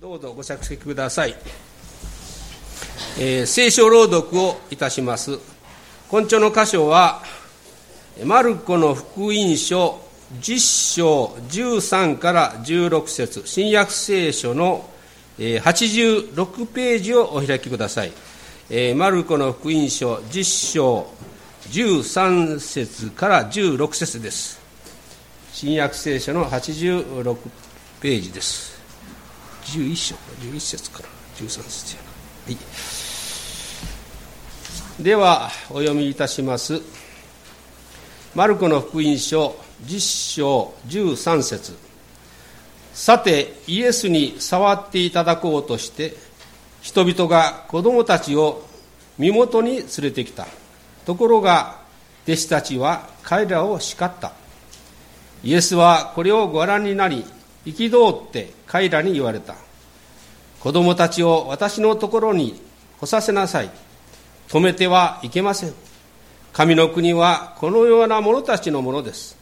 どうぞご着席ください、えー、聖書朗読をいたします。今朝の箇所はマルコの福音書10章13から16節。新約聖書の86ページをお開きください、えー、マルコの福音書10章13節から16節です。新約聖書の86ページです。11章11節から13節やな、はい、ではお読みいたします。マルコの福音書10章13節。さてイエスに触っていただこうとして人々が子供たちを身元に連れてきた。ところが弟子たちは彼らを叱った。イエスはこれをご覧になり憤って彼らに言われた。子供たちを私のところに来させなさい。止めてはいけません。神の国はこのような者たちのものです。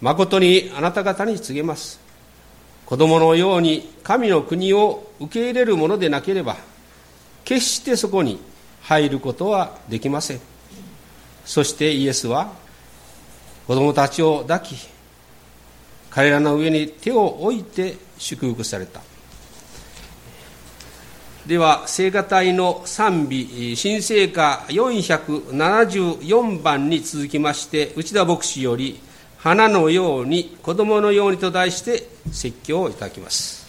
誠にあなた方に告げます。子供のように神の国を受け入れるものでなければ、決してそこに入ることはできません。そしてイエスは子供たちを抱き、彼らの上に手を置いて祝福された。では聖歌隊の賛美新聖歌474番に続きまして内田牧師より「花のように子供のように」と題して説教をいただきます。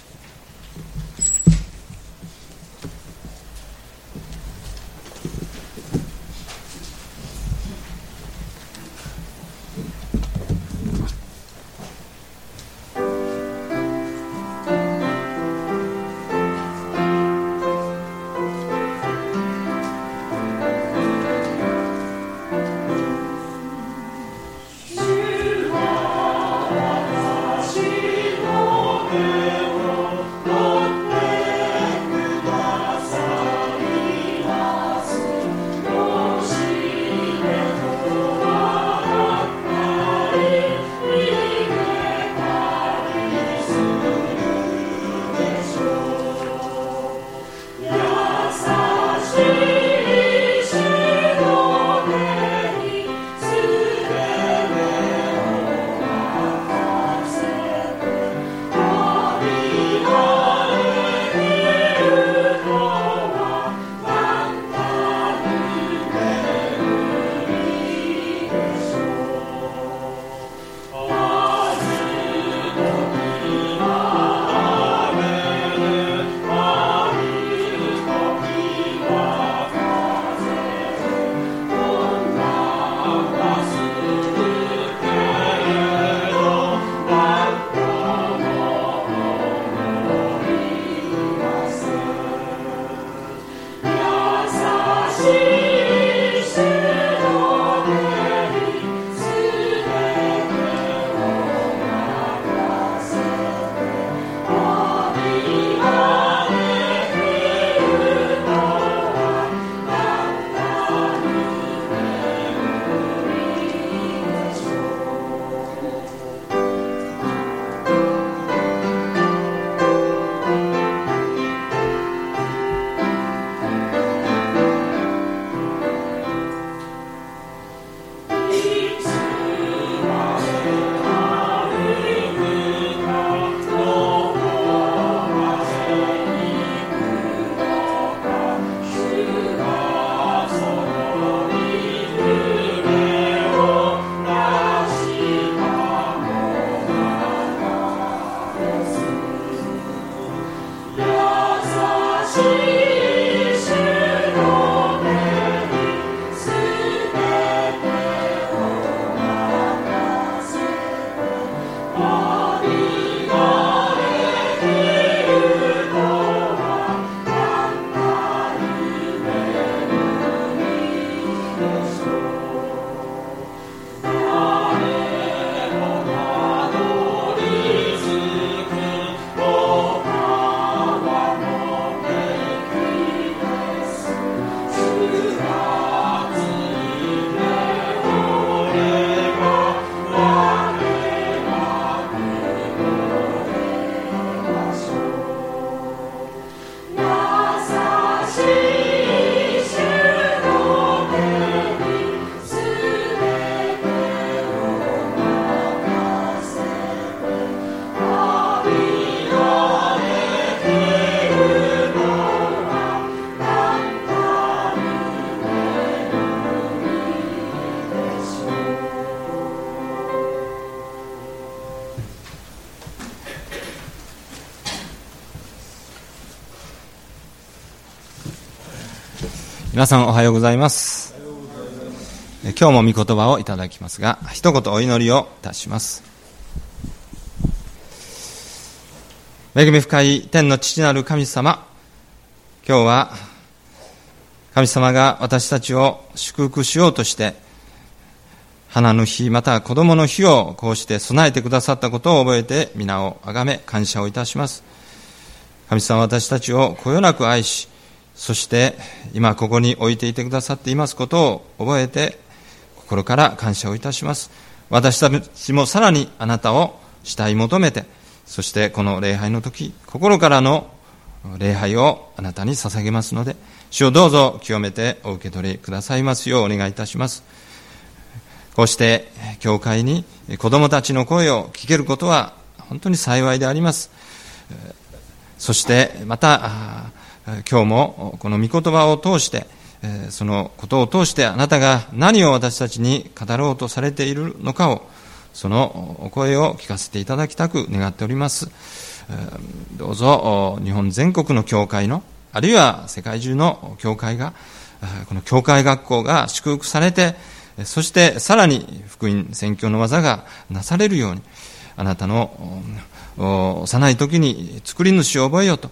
皆さんおはようございます。今日も御言葉をいただきますが一言お祈りをいたします。恵み深い天の父なる神様今日は神様が私たちを祝福しようとして花の日また子供の日をこうして備えてくださったことを覚えて皆をあがめ感謝をいたします。神様は私たちをこよなく愛しそして今ここに置いていてくださっていますことを覚えて心から感謝をいたします。私たちもさらにあなたを慕い求めてそしてこの礼拝の時心からの礼拝をあなたに捧げますので主をどうぞ清めてお受け取りくださいますようお願いいたします。こうして教会に子供たちの声を聞けることは本当に幸いであります。そしてまた今日もこの御言葉を通して、そのことを通してあなたが何を私たちに語ろうとされているのかを、そのお声を聞かせていただきたく願っております。どうぞ日本全国の教会の、あるいは世界中の教会が、この教会学校が祝福されて、そしてさらに福音宣教の技がなされるように、あなたの幼い時に作り主を覚えようと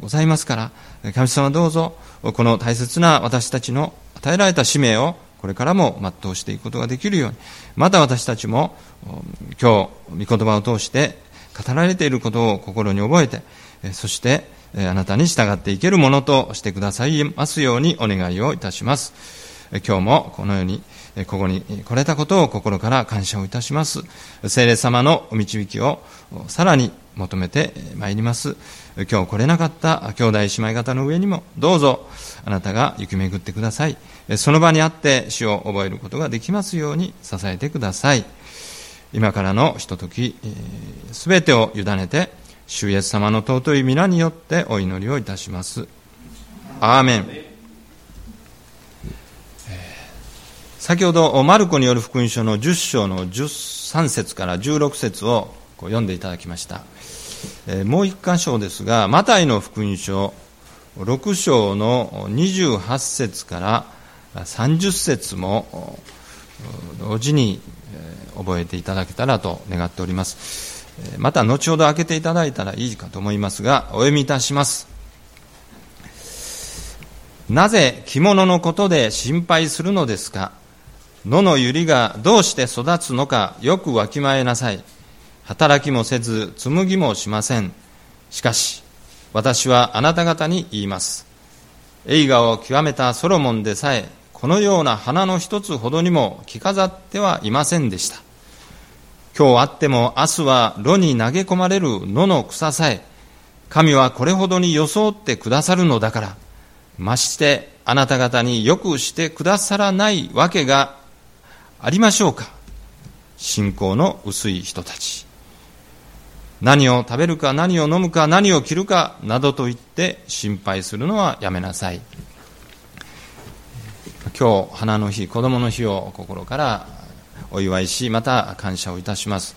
ございますから、神様どうぞ、この大切な私たちの与えられた使命をこれからも全うしていくことができるように、また私たちも今日、御言葉を通して語られていることを心に覚えて、そしてあなたに従っていけるものとしてくださいますようにお願いをいたします。今日もこのようにここに来れたことを心から感謝をいたします。聖霊様のお導きをさらに求めてまいります。今日来れなかった兄弟姉妹方の上にもどうぞあなたが行き巡ってください。その場にあって死を覚えることができますように支えてください。今からのひととき、すべてを委ねて、主イエス様の尊い皆によってお祈りをいたします。アーメン。先ほど、マルコによる福音書の10章の13節から16節を読んでいただきました。もう一箇所ですが、マタイの福音書6章の28節から30節も同時に覚えていただけたらと願っております。また後ほど開けていただいたらいいかと思いますが、お読みいたします。なぜ着物のことで心配するのですか？野の百合がどうして育つのかよくわきまえなさい。働きもせず紡ぎもしません。しかし私はあなた方に言います。映画を極めたソロモンでさえこのような花の一つほどにも着飾ってはいませんでした。今日あっても明日は炉に投げ込まれる野の草さえ神はこれほどに装ってくださるのだからましてあなた方によくしてくださらないわけがありましょうか。信仰の薄い人たち。何を食べるか何を飲むか何を着るかなどと言って心配するのはやめなさい。今日花の日子供の日を心からお祝いしまた感謝をいたします。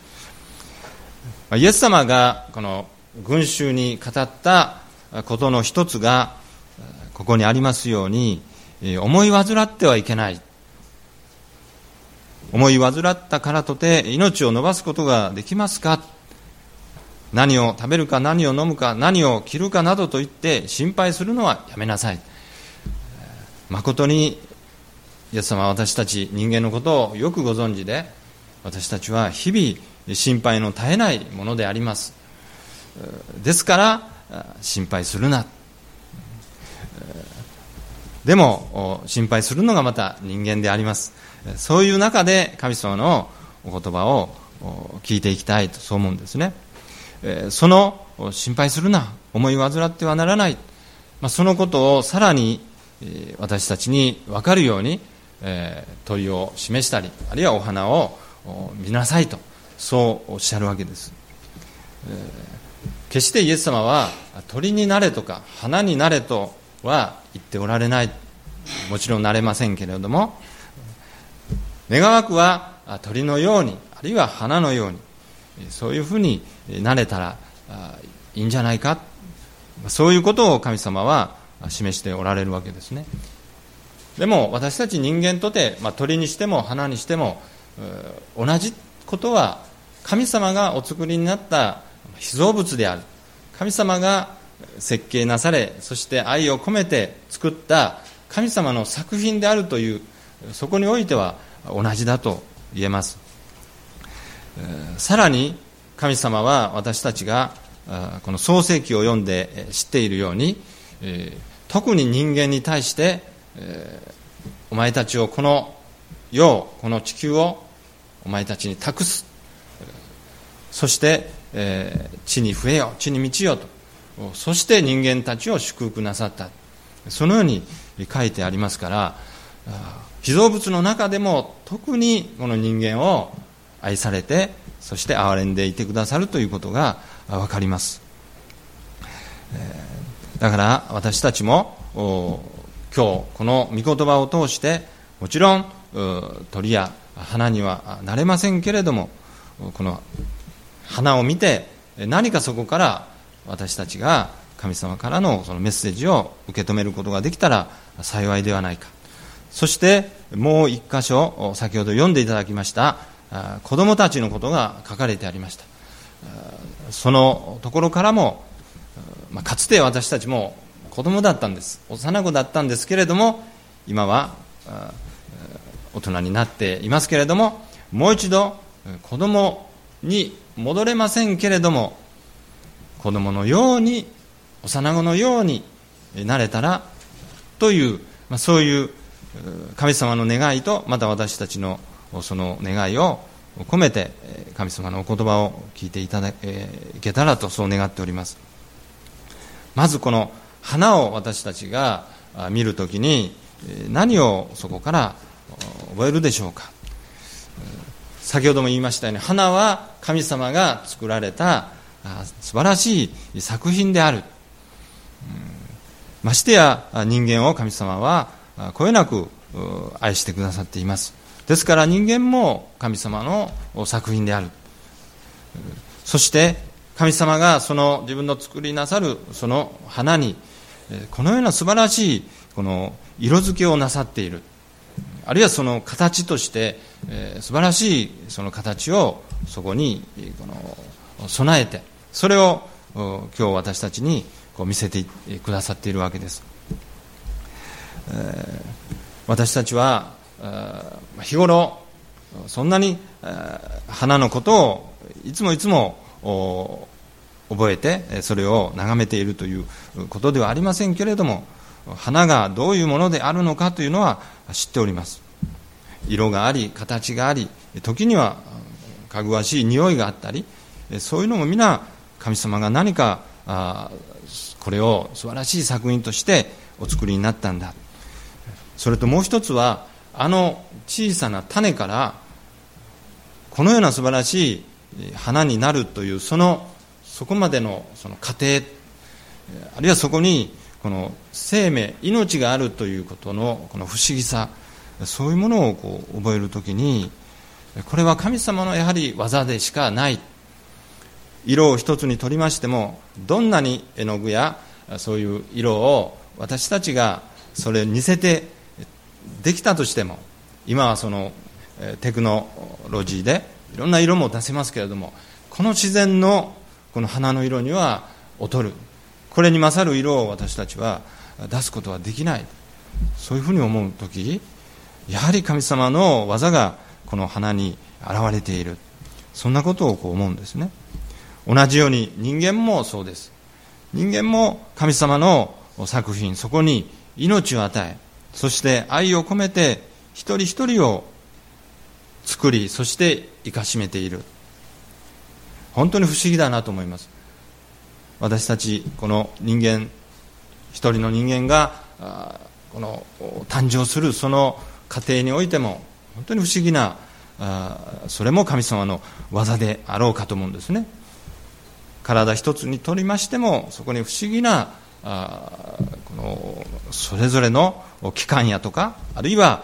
イエス様がこの群衆に語ったことの一つがここにありますように思い患ってはいけない。思い患ったからとて命を伸ばすことができますか？何を食べるか何を飲むか何を着るかなどと言って心配するのはやめなさい。誠にイエス様は私たち人間のことをよくご存知で私たちは日々心配の絶えないものであります。ですから心配するな。でも心配するのがまた人間であります。そういう中で神様のお言葉を聞いていきたいとそう思うんですね。その心配するな。思い患ってはならない、まあ、そのことをさらに私たちに分かるように問いを示したりあるいはお花を見なさいとそうおっしゃるわけです。決してイエス様は鳥になれとか花になれとは言っておられない。もちろんなれませんけれども願わくは鳥のようにあるいは花のようにそういうふうになれたらいいんじゃないか。そういうことを神様は示しておられるわけですね。でも私たち人間とて、まあ、鳥にしても花にしても同じことは神様がお作りになった被造物である。神様が設計なされそして愛を込めて作った神様の作品であるというそこにおいては同じだと言えます。さらに神様は私たちがこの創世記を読んで知っているように特に人間に対してお前たちをこの世この地球をお前たちに託す。そして、地に増えよ地に満ちよと。そして人間たちを祝福なさった。そのように書いてありますから被造物の中でも特にこの人間を愛されてそして憐れんでいてくださるということが分かります、だから私たちも今日この御言葉を通してもちろん鳥や花にはなれませんけれどもこの花を見て何かそこから私たちが神様からのそのメッセージを受け止めることができたら幸いではないか。そしてもう一箇所先ほど読んでいただきました子供たちのことが書かれてありました。そのところからも、ま、かつて私たちも子供だったんです。幼子だったんですけれども今は大人になっていますけれどももう一度子供に戻れませんけれども子供のように幼子のようになれたらという、まあ、そういう神様の願いとまた私たちのその願いを込めて神様のお言葉を聞いていただけたらとそう願っております。まずこの花を私たちが見るときに何をそこから覚えるでしょうか。先ほども言いましたように花は神様が作られた素晴らしい作品である。ましてや人間を神様はこよなく愛してくださっています。ですから人間も神様の作品である。そして神様がその自分の作りなさるその花にこのような素晴らしいこの色付けをなさっている。あるいはその形として、素晴らしいその形をそこにこの備えてそれを今日私たちにこう見せてくださっているわけです、私たちは日頃そんなに花のことをいつもいつも覚えてそれを眺めているということではありませんけれども花がどういうものであるのかというのは知っております。色があり形があり時にはかぐわしい匂いがあったりそういうのも皆神様が何かこれを素晴らしい作品としてお作りになったんだ。それともう一つはあの小さな種からこのような素晴らしい花になるというそのそこまでのその過程あるいはそこにこの生命命があるということのこの不思議さそういうものをこう覚えるときにこれは神様のやはり技でしかない。色を一つにとりましてもどんなに絵の具やそういう色を私たちがそれを似せてできたとしても今はそのテクノロジーでいろんな色も出せますけれどもこの自然のこの花の色には劣る。これに勝る色を私たちは出すことはできない。そういうふうに思う時やはり神様の技がこの花に現れている。そんなことをこう思うんですね。同じように人間もそうです。人間も神様の作品そこに命を与えそして愛を込めて一人一人を作りそして生かしめている。本当に不思議だなと思います。私たちこの人間一人の人間がこの誕生するその過程においても本当に不思議なそれも神様の技であろうかと思うんですね。体一つにとりましてもそこに不思議なあこのそれぞれの器官やとかあるいは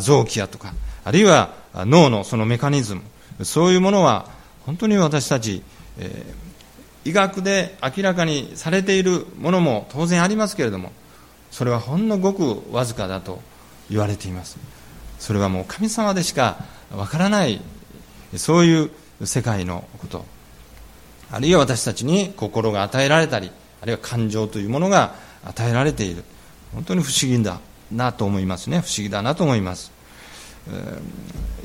臓器やとかあるいは脳のそのメカニズムそういうものは本当に私たち、えー、医学で明らかにされているものも当然ありますけれどもそれはほんのごくわずかだと言われています。それはもう神様でしかわからないそういう世界のことあるいは私たちに心が与えられたりあるいは感情というものが与えられている。本当に不思議だなと思いますね。不思議だなと思います。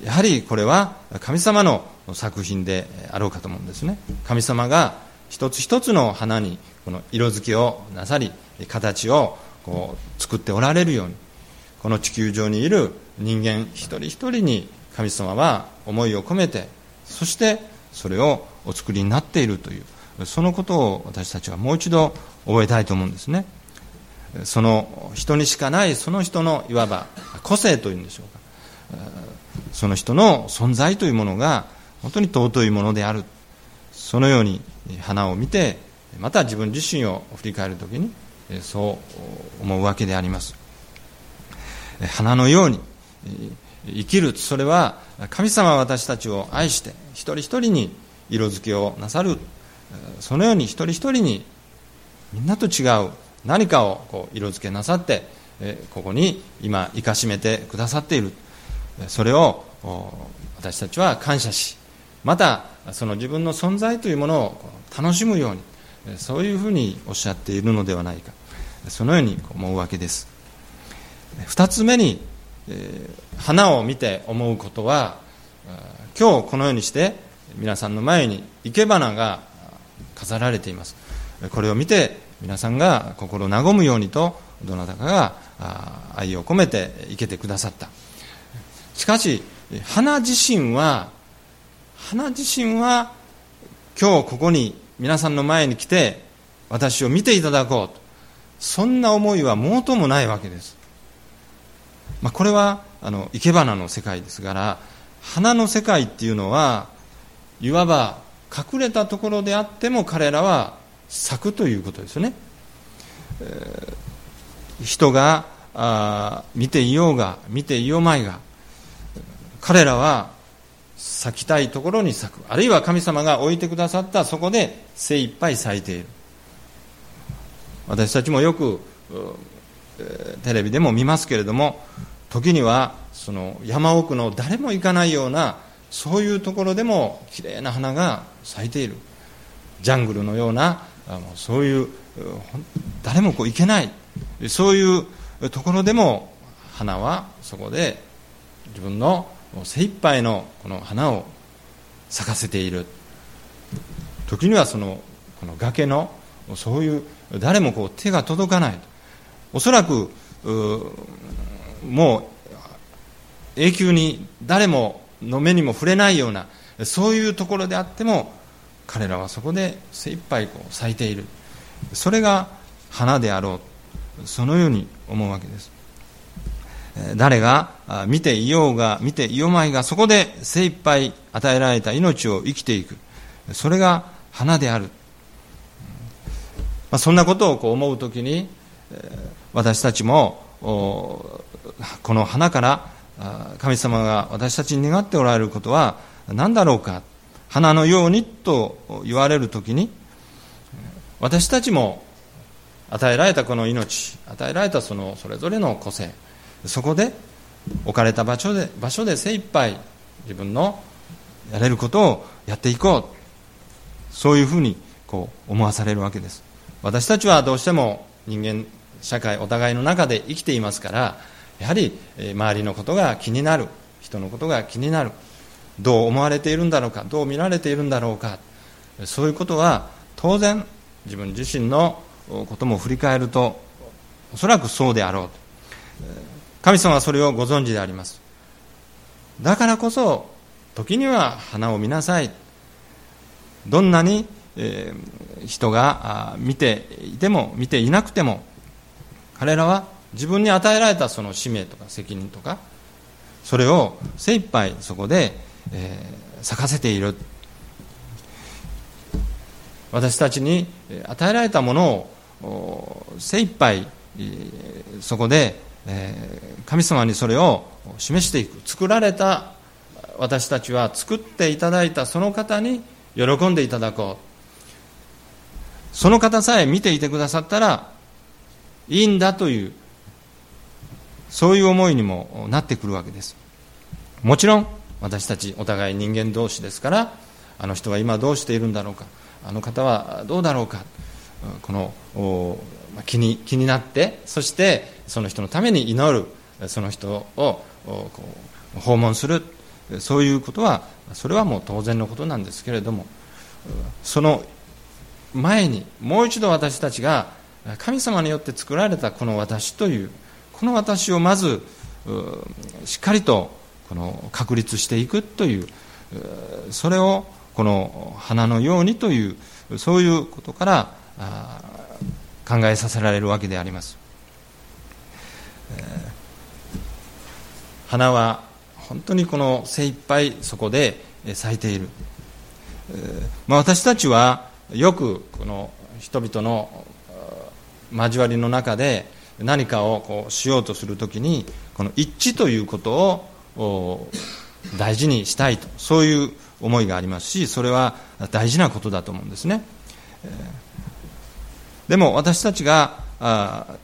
やはりこれは神様の作品であろうかと思うんですね。神様が一つ一つの花にこの色付けをなさり形をこう作っておられるようにこの地球上にいる人間一人一人に神様は思いを込めてそしてそれをお作りになっているというそのことを私たちはもう一度覚えたいと思うんですね。その人にしかないその人のいわば個性というんでしょうか。その人の存在というものが本当に尊いものである。そのように花を見てまた自分自身を振り返るときにそう思うわけであります。花のように生きる。それは神様は私たちを愛して一人一人に色付けをなさる。そのように一人一人にみんなと違う何かをこう色付けなさってここに今生かしめてくださっている。それを私たちは感謝しまたその自分の存在というものを楽しむようにそういうふうにおっしゃっているのではないか。そのように思うわけです。2つ目に花を見て思うことは今日このようにして皆さんの前に生け花が飾られています。これを見て皆さんが心和むようにとどなたかが愛を込めて生けてくださった。しかし花自身は花自身は今日ここに皆さんの前に来て私を見ていただこうと。そんな思いはもうともないわけです、まあ、これはあの生け花の世界ですから花の世界っていうのはいわば隠れたところであっても彼らは咲くということですよね、えー、人があ見ていようが見ていようまいが彼らは咲きたいところに咲く。あるいは神様が置いてくださったそこで精一杯咲いている。私たちもよくテレビでも見ますけれども時にはその山奥の誰も行かないようなそういうところでもきれいな花が咲いている。ジャングルのようなあのそういう誰もこう行けない。そういうところでも花はそこで自分の精一杯のこの花を咲かせている。時にはそのこの崖のそういう誰もこう手が届かない。おそらくもう永久に誰もの目にも触れないようなそういうところであっても彼らはそこで精一杯こう咲いている。それが花であろう。そのように思うわけです。誰が見ていようが見ていようまいがそこで精一杯与えられた命を生きていく。それが花である。まあ、そんなことをこう思うときに私たちもこの花から神様が私たちに願っておられることは何だろうか。花のようにと言われるときに私たちも与えられたこの命与えられたそのそれぞれの個性そこで置かれた場所で場所で精一杯自分のやれることをやっていこう。そういうふうにこう思わされるわけです。私たちはどうしても人間社会お互いの中で生きていますからやはり周りのことが気になる人のことが気になる。どう思われているんだろうかどう見られているんだろうか。そういうことは当然自分自身のことも振り返るとおそらくそうであろう。と神様はそれをご存知であります。だからこそ時には花を見なさい。どんなにえ、人が見ていても見ていなくても彼らは自分に与えられたその使命とか責任とかそれを精一杯そこで、えー、咲かせている。私たちに与えられたものを精一杯そこで、えー、神様にそれを示していく。作られた私たちは作っていただいたその方に喜んでいただこう。その方さえ見ていてくださったらいいんだというそういう思いにもなってくるわけです。もちろん私たちお互い人間同士ですからあの人は今どうしているんだろうかあの方はどうだろうかこの気に気になってそしてその人のために祈るその人を訪問するそういうことはそれはもう当然のことなんですけれどもその前にもう一度私たちが神様によって作られたこの私というこの私をまずしっかりとこの確立していくというそれをこの花のようにというそういうことから考えさせられるわけであります、花は本当にこの精一杯そこで咲いている、まあ、私たちはよくこの人々の交わりの中で何かをこうしようとするときにこの一致ということを大事にしたいとそういう思いがありますしそれは大事なことだと思うんですね。でも私たちが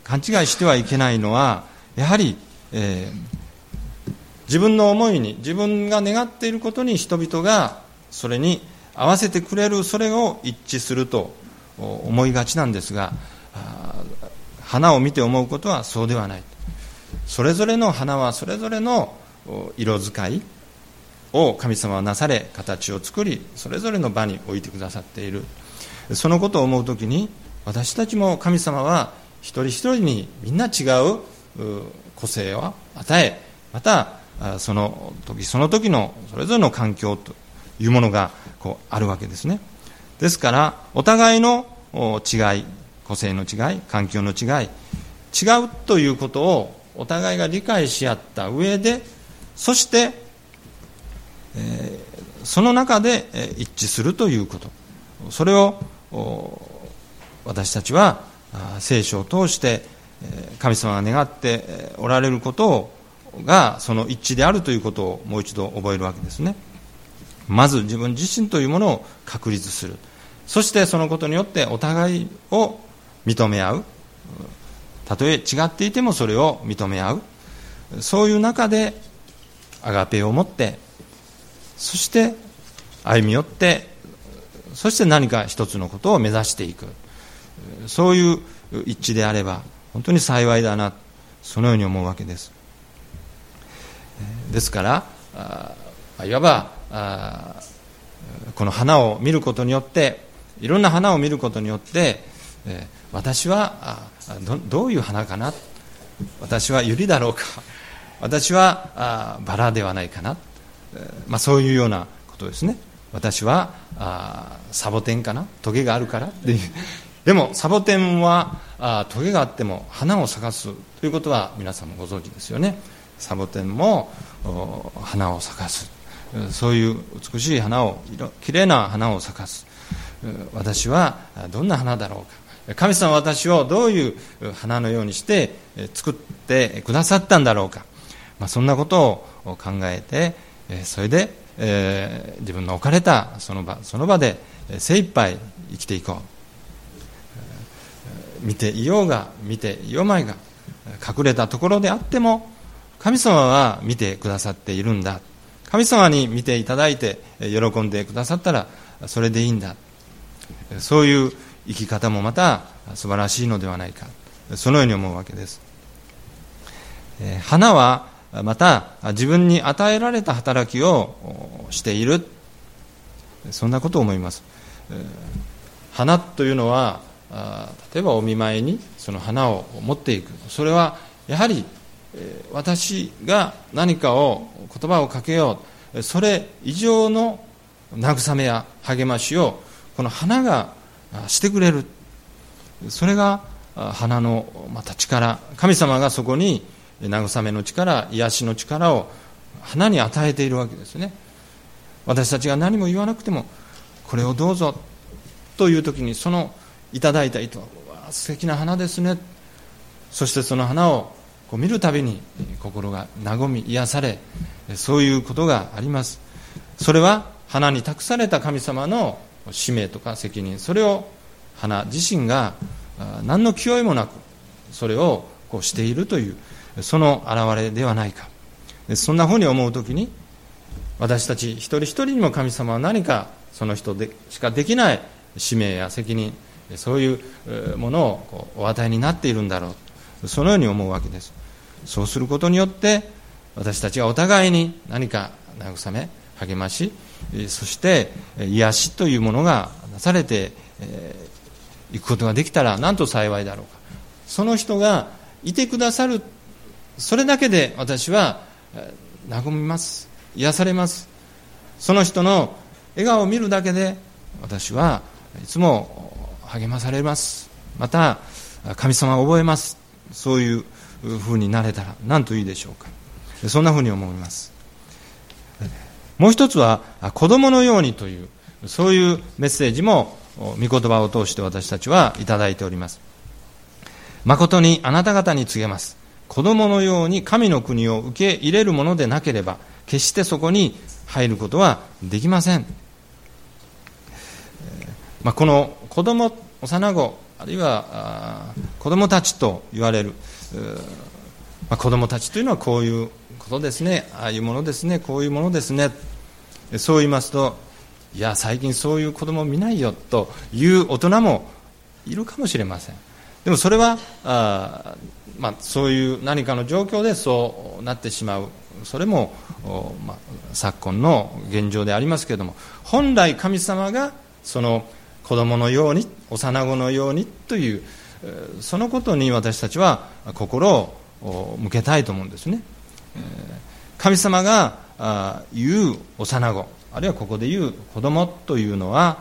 勘違いしてはいけないのはやはり、えー、自分の思いに自分が願っていることに人々がそれに合わせてくれるそれを一致すると思いがちなんですが花を見て思うことはそうではない。それぞれの花はそれぞれの色使いを神様はなされ形を作りそれぞれの場に置いてくださっている。そのことを思う時に私たちも神様は一人一人にみんな違う個性を与えまたその時その時のそれぞれの環境というものがこうあるわけですね。ですからお互いの違い個性の違い環境の違い違うということをお互いが理解し合った上でそして、えー、その中で一致するということそれを私たちは聖書を通して神様が願っておられることがその一致であるということをもう一度覚えるわけですね。まず自分自身というものを確立するそしてそのことによってお互いを認め合う。たとえ違っていてもそれを認め合う。そういう中でアガペを持ってそして歩み寄ってそして何か一つのことを目指していく。そういう一致であれば本当に幸いだなそのように思うわけです。ですからいわばあこの花を見ることによっていろんな花を見ることによって、えー、私はどどういう花かな？私は百合だろうか？私はバラではないかな、まあ、そういうようなことですね。私はサボテンかな？トゲがあるから？っていうでもサボテンはあトゲがあっても花を咲かすということは皆さんもご存知ですよね。サボテンも花を咲かす。そういう美しい花をきれいな花を咲かす私はどんな花だろうか？神様私をどういう花のようにして作ってくださったんだろうか、まあ、そんなことを考えてそれで、えー、自分の置かれたその場その場で精一杯生きていこう。見ていようが見ていようまいが隠れたところであっても神様は見てくださっているんだ。神様に見ていただいて喜んでくださったらそれでいいんだ。そういう生き方もまた素晴らしいのではないか。そのように思うわけです。花はまた自分に与えられた働きをしている。そんなことを思います。花というのは例えばお見舞いにその花を持っていく。それはやはり私が何かを言葉をかけよう。それ以上の慰めや励ましをこの花がしてくれる。それが花のまた力神様がそこに慰めの力癒しの力を花に与えているわけですね。私たちが何も言わなくてもこれをどうぞという時にそのいただいた糸は素敵な花ですね。そしてその花をこう見るたびに心が和み癒されそういうことがあります。それは花に託された神様の使命とか責任それを花自身が何の気負いもなくそれをこうしているというその表れではないか。そんなふうに思うときに私たち一人一人にも神様は何かその人でしかできない使命や責任そういうものをお与えになっているんだろうそのように思うわけです。そうすることによって私たちがお互いに何か慰め励ましそして癒しというものがなされていくことができたらなんと幸いだろうか。その人がいてくださるそれだけで私は和みます。癒されます。その人の笑顔を見るだけで私はいつも励まされます。また神様を覚えます。そういうふうになれたら何といいでしょうか。そんなふうに思います。もう一つは子供のようにというそういうメッセージも御言葉を通して私たちはいただいております。誠にあなた方に告げます。子供のように神の国を受け入れるものでなければ決してそこに入ることはできません、まあ、この子供幼子あるいは子供たちと言われる、まあ、子供たちというのはこういうことですねああいうものですねこういうものですねそう言いますといや最近そういう子供見ないよという大人もいるかもしれません。でもそれはあ、まあ、そういう何かの状況でそうなってしまう。それも、まあ、昨今の現状でありますけれども本来神様がその子供のように幼子のようにというそのことに私たちは心を向けたいと思うんですね。神様が言う幼子。あるいはここで言う子供というのは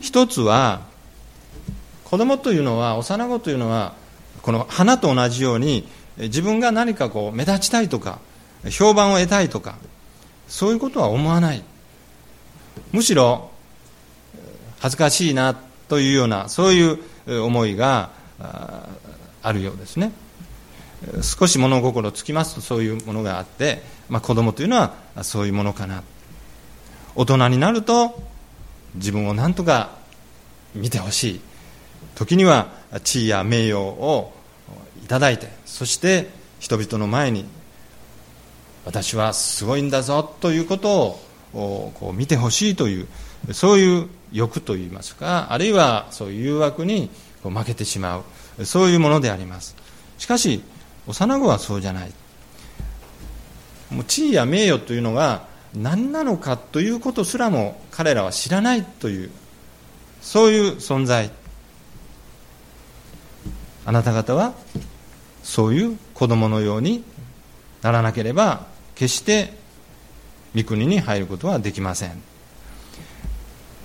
一つは子供というのは幼子というのはこの花と同じように自分が何かこう目立ちたいとか評判を得たいとかそういうことは思わない。むしろ恥ずかしいなというようなそういう思いがあるようですね。少し物心つきますとそういうものがあって、まあ、子供というのはそういうものかな。大人になると自分を何とか見てほしい時には地位や名誉をいただいてそして人々の前に私はすごいんだぞということをこう見てほしいというそういう欲といいますかあるいはそういう誘惑に負けてしまうそういうものであります。しかし幼子はそうじゃない。もう地位や名誉というのが何なのかということすらも彼らは知らないというそういう存在。あなた方はそういう子供のようにならなければ決して御国に入ることはできません。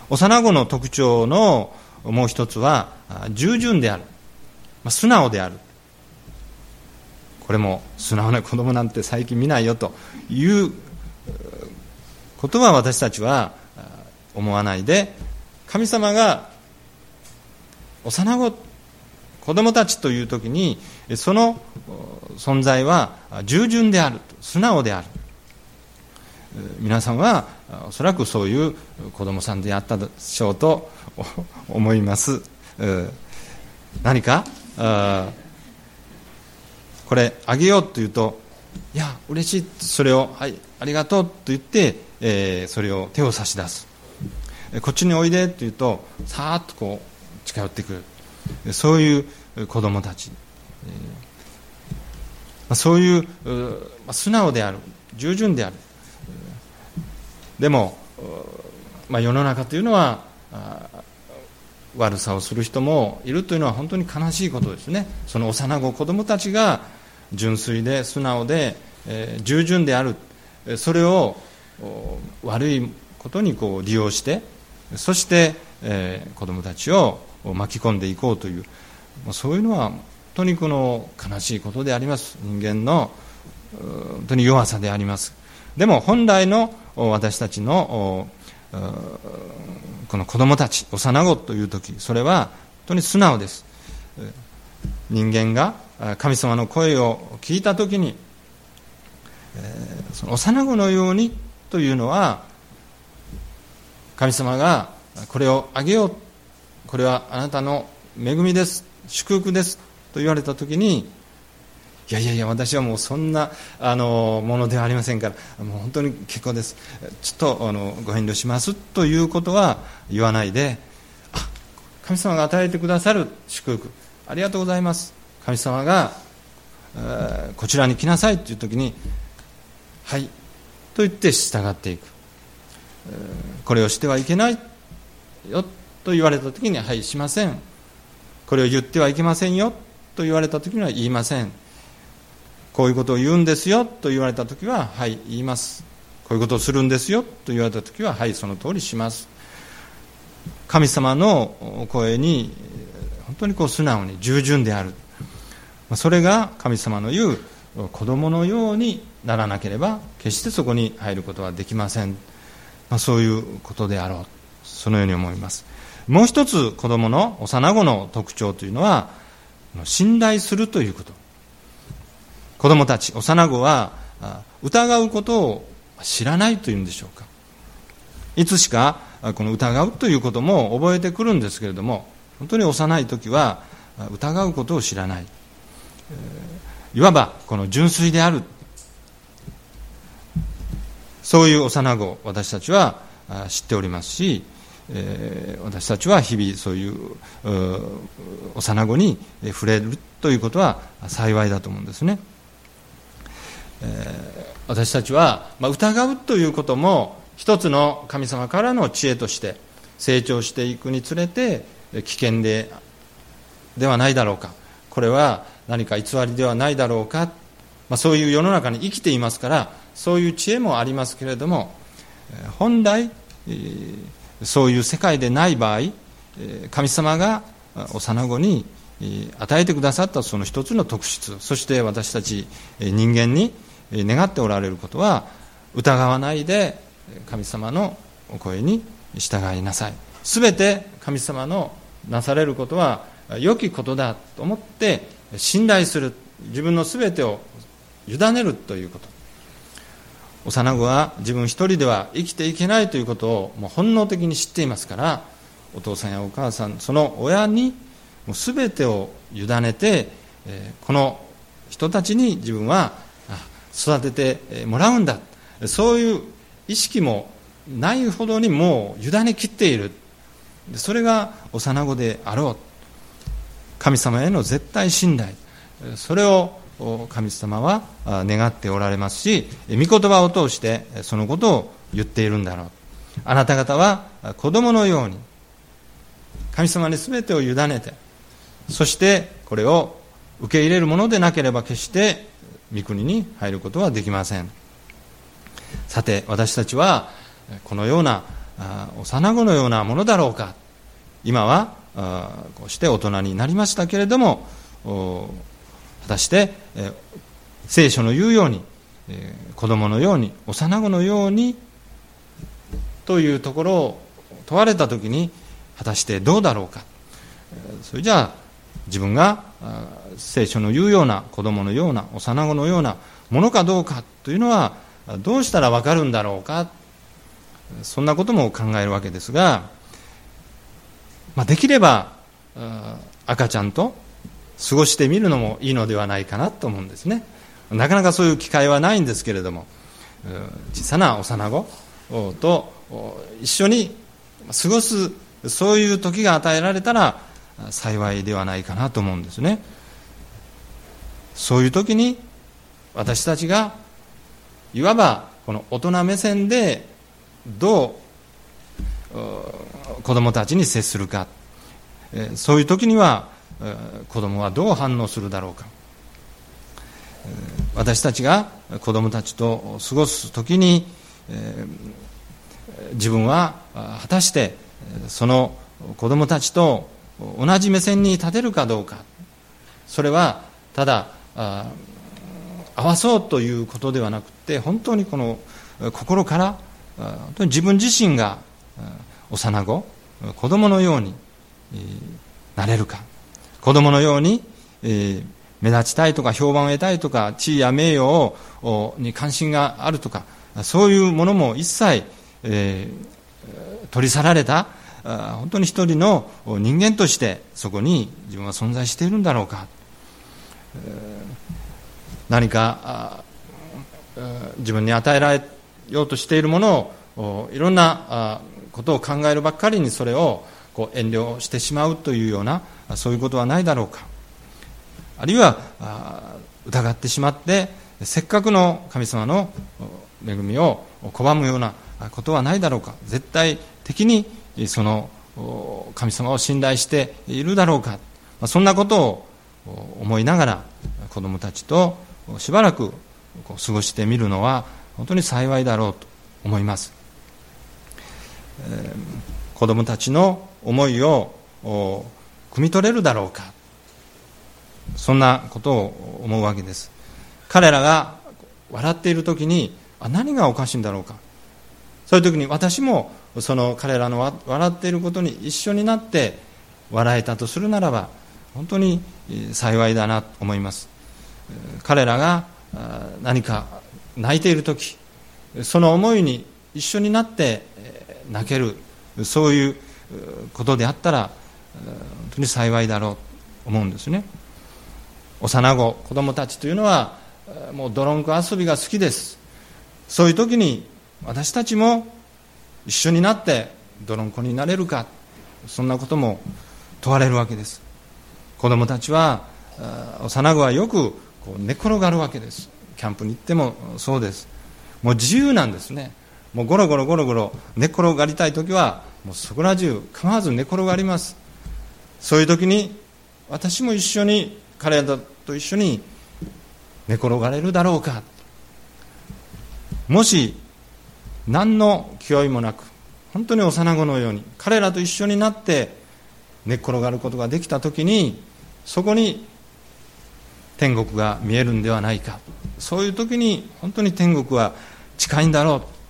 幼子の特徴のもう一つは従順である。素直である。これも素直な子供なんて最近見ないよということは私たちは思わないで神様が幼子子供たちという時にその存在は従順である素直である。皆さんはおそらくそういう子供さんであったでしょうと思います。何か？これあげようと言うといや嬉しい。それをはいありがとうと言ってえー、それを手を差し出す。こっちにおいでと言うとさーっとこう近寄ってくる。そういう子供たち、えー、そういう、まあ、素直である。従順である。でも、まあ、世の中というのは悪さをする人もいるというのは本当に悲しいことですね。その幼子子供たちが純粋で素直で、えー、従順である。それを悪いことにこう利用してそして、えー、子どもたちを巻き込んでいこうというそういうのは本当にこの悲しいことであります。人間の本当に弱さであります。でも本来の私たちのこの子供たち幼子という時それは本当に素直です。人間が神様の声を聞いた時にえその幼子のようにというのは神様がこれをあげようこれはあなたの恵みです祝福ですと言われた時にいやいやいや私はもうそんなあのものではありませんからもう本当に結構ですちょっとあのご遠慮しますということは言わないで神様が与えてくださる祝福ありがとうございます。神様が、えー、こちらに来なさいという時にはいと言って従っていく、え、これをしてはいけないよと言われた時にはいしません。これを言ってはいけませんよと言われた時には言いません。こういうことを言うんですよと言われた時ははい言います。こういうことをするんですよと言われた時ははいその通りします。神様の声に本当にこう素直に従順である。それが神様の言う子供のようにならなければ決してそこに入ることはできません、まあ、そういうことであろう。そのように思います。もう一つ子供の幼子の特徴というのは信頼するということ。子供たち幼子は疑うことを知らないというんでしょうか。いつしかこの疑うということも覚えてくるんですけれども本当に幼い時は疑うことを知らない。いわばこの純粋であるそういう幼子私たちは知っておりますし私たちは日々そういう幼子に触れるということは幸いだと思うんですね。私たちは、まあ、疑うということも一つの神様からの知恵として成長していくにつれて危険でではないだろうかこれは何か偽りではないだろうか、まあ、そういう世の中に生きていますからそういう知恵もありますけれども本来そういう世界でない場合神様が幼子に与えてくださったその一つの特質そして私たち人間に願っておられることは疑わないで神様のお声に従いなさい。全て神様のなされることは良きことだと思って信頼する自分の全てを委ねるということ。幼子は自分一人では生きていけないということをもう本能的に知っていますからお父さんやお母さんその親にもう全てを委ねてこの人たちに自分は育ててもらうんだ。そういう意識もないほどにもう委ねきっている。それが幼子であろう。神様への絶対信頼。それを神様は願っておられますし御言葉を通してそのことを言っているんだろう。あなた方は子供のように神様に全てを委ねてそしてこれを受け入れるものでなければ決して御国に入ることはできません。さて私たちはこのような幼子のようなものだろうか。今はこうして大人になりましたけれども果たして聖書の言うように子供のように幼子のようにというところを問われた時に果たしてどうだろうか。それじゃあ自分が聖書の言うような子供のような幼子のようなものかどうかというのはどうしたら分かるんだろうか。そんなことも考えるわけですが、まあ、できれば赤ちゃんと過ごしてみるのもいいのではないかなと思うんですね。なかなかそういう機会はないんですけれども小さな幼子と一緒に過ごすそういう時が与えられたら幸いではないかなと思うんですね。そういう時に私たちがいわばこの大人目線でどう子供たちに接するか。そういう時には子供はどう反応するだろうか。私たちが子供たちと過ごす時に自分は果たしてその子供たちと同じ目線に立てるかどうか。それはただ合わそうということではなくて本当にこの心から本当に自分自身が幼子？子供のようになれるか？子供のように目立ちたいとか評判を得たいとか地位や名誉をに関心があるとかそういうものも一切、取り去られた本当に一人の人間としてそこに自分は存在しているんだろうか？何か自分に与えられようとしているものをいろんなことを考えるばっかりにそれをこう遠慮してしまうというようなそういうことはないだろうか。あるいは疑ってしまってせっかくの神様の恵みを拒むようなことはないだろうか。絶対的にその神様を信頼しているだろうか。そんなことを思いながら子供たちとしばらく過ごしてみるのは本当に幸いだろうと思います、えー、子供たちの思いを汲み取れるだろうか。そんなことを思うわけです。彼らが笑っている時にあ何がおかしいんだろうか。そういう時に私もその彼らの笑っていることに一緒になって笑えたとするならば本当に幸いだなと思います。彼らが何か泣いている時その思いに一緒になって泣けるそういうことであったら本当に幸いだろうと思うんですね。幼子子供たちというのはもう泥んこ遊びが好きです。そういう時に私たちも一緒になって泥んこになれるか。そんなことも問われるわけです。子供たちは幼子はよくこう寝転がるわけです。キャンプに行ってもそうです。もう自由なんですね。もうゴロゴロゴロゴロ寝転がりたい時はもうそこら中構わず寝転がります。そういう時に私も一緒に彼らと一緒に寝転がれるだろうか。もし何の気負いもなく本当に幼子のように彼らと一緒になって寝っ転がることができた時にそこに天国が見えるんではないか。そういう時に本当に天国は近いんだろう。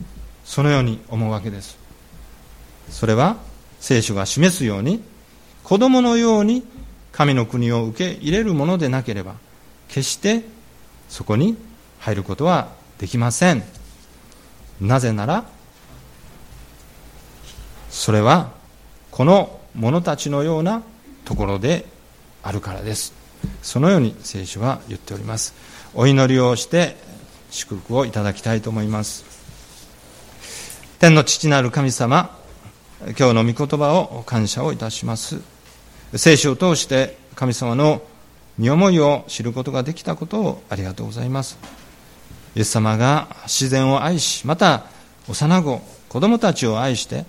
そのように思うわけです。それは聖書が示すように子供のように神の国を受け入れるものでなければ決してそこに入ることはできません。なぜならそれはこの者たちのようなところであるからです。そのように聖書は言っております。お祈りをして祝福をいただきたいと思います。天の父なる神様今日の御言葉を感謝をいたします。聖書を通して神様の身思いを知ることができたことをありがとうございます。イエス様が自然を愛しまた幼子子供たちを愛して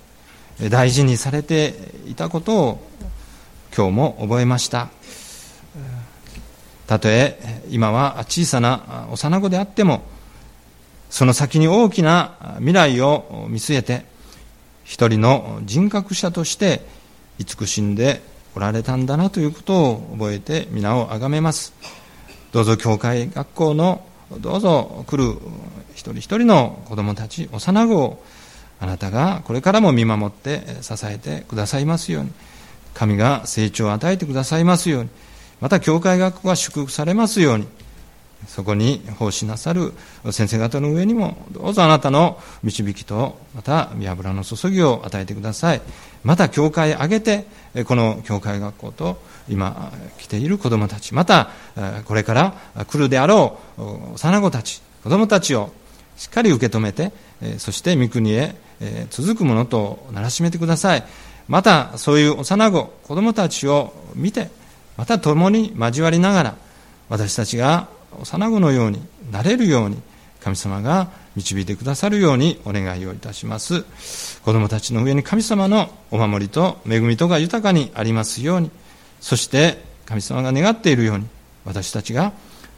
大事にされていたことを今日も覚えました。たとえ今は小さな幼子であってもその先に大きな未来を見据えて一人の人格者として慈しんでおられたんだなということを覚えて皆をあがめます。どうぞ教会学校のどうぞ来る一人一人の子供たち幼子をあなたがこれからも見守って支えてくださいますように。神が成長を与えてくださいますように。また教会学校が祝福されますように。そこに奉仕なさる先生方の上にもどうぞあなたの導きとまた見油の注ぎを与えてください。また教会挙げてこの教会学校と今来ている子どもたちまたこれから来るであろう幼子たち子どもたちをしっかり受け止めてそして御国へ続くものとならしめてください。またそういう幼子子どもたちを見てまた共に交わりながら私たちが幼子のようになれるように神様が導いてくださるようにお願いをいたします。子供たちの上に神様のお守りと恵みとが豊かにありますようにそして神様が願っているように私たちが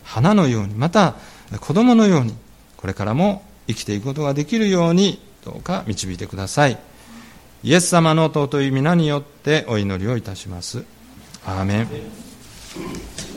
花のようにまた子供のようにこれからも生きていくことができるようにどうか導いてください。イエス様の尊い皆によってお祈りをいたします。アーメン。